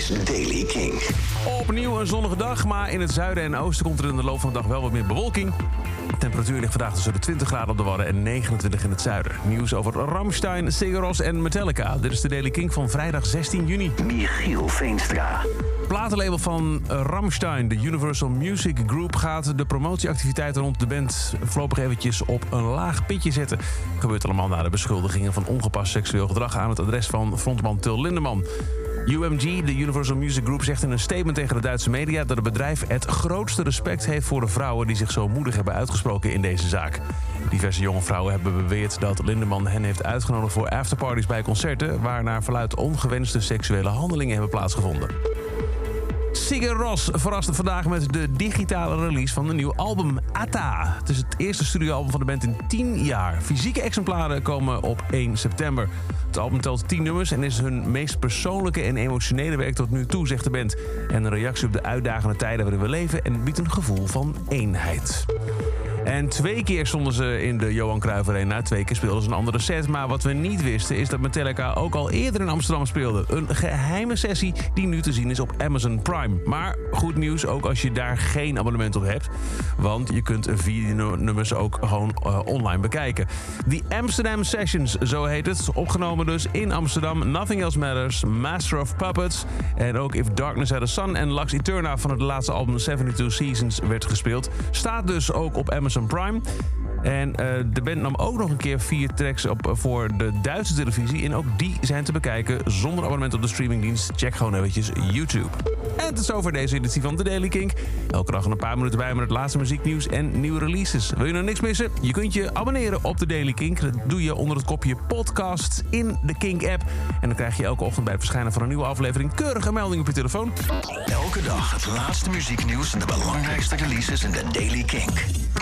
is Daily King. Opnieuw een zonnige dag, maar in het zuiden en oosten komt er in de loop van de dag wel wat meer bewolking. De temperatuur ligt vandaag tussen de 20 graden op de Wadden en 29 in het zuiden. Nieuws over Ramstein, Sigur en Metallica. Dit is de Daily King van vrijdag 16 juni. Michiel Veenstra. Platenlabel van Ramstein, de Universal Music Group... gaat de promotieactiviteiten rond de band voorlopig eventjes op een laag pitje zetten. Gebeurt allemaal na de beschuldigingen van ongepast seksueel gedrag... aan het adres van frontman Til Lindeman. UMG, de Universal Music Group, zegt in een statement tegen de Duitse media... dat het bedrijf het grootste respect heeft voor de vrouwen... die zich zo moedig hebben uitgesproken in deze zaak. Diverse jonge vrouwen hebben beweerd dat Lindeman hen heeft uitgenodigd... voor afterparties bij concerten... waar naar verluid ongewenste seksuele handelingen hebben plaatsgevonden. Sigur Ros verraste vandaag met de digitale release van een nieuw album Ata. Het is het eerste studioalbum van de band in 10 jaar. Fysieke exemplaren komen op 1 september. Het album telt 10 nummers en is hun meest persoonlijke en emotionele werk tot nu toe, zegt de band. En een reactie op de uitdagende tijden waarin we leven en biedt een gevoel van eenheid. En twee keer stonden ze in de Johan Cruijff Arena. Twee keer speelden ze een andere set. Maar wat we niet wisten is dat Metallica ook al eerder in Amsterdam speelde. Een geheime sessie die nu te zien is op Amazon Prime. Maar goed nieuws ook als je daar geen abonnement op hebt. Want je kunt vier nummers ook gewoon uh, online bekijken. The Amsterdam Sessions, zo heet het. Opgenomen dus in Amsterdam. Nothing Else Matters, Master of Puppets. En ook If Darkness Had a Sun en Lux Eterna van het laatste album 72 Seasons werd gespeeld. Staat dus ook op Amazon Prime. En uh, de band nam ook nog een keer vier tracks op voor de Duitse televisie. En ook die zijn te bekijken zonder abonnement op de streamingdienst. Check gewoon eventjes YouTube. En tot zover deze editie van The Daily Kink. Elke dag een paar minuten bij met het laatste muzieknieuws en nieuwe releases. Wil je nou niks missen? Je kunt je abonneren op The Daily Kink. Dat doe je onder het kopje podcast in de Kink app. En dan krijg je elke ochtend bij het verschijnen van een nieuwe aflevering keurige melding op je telefoon. Elke dag het laatste muzieknieuws en de belangrijkste releases in The Daily Kink.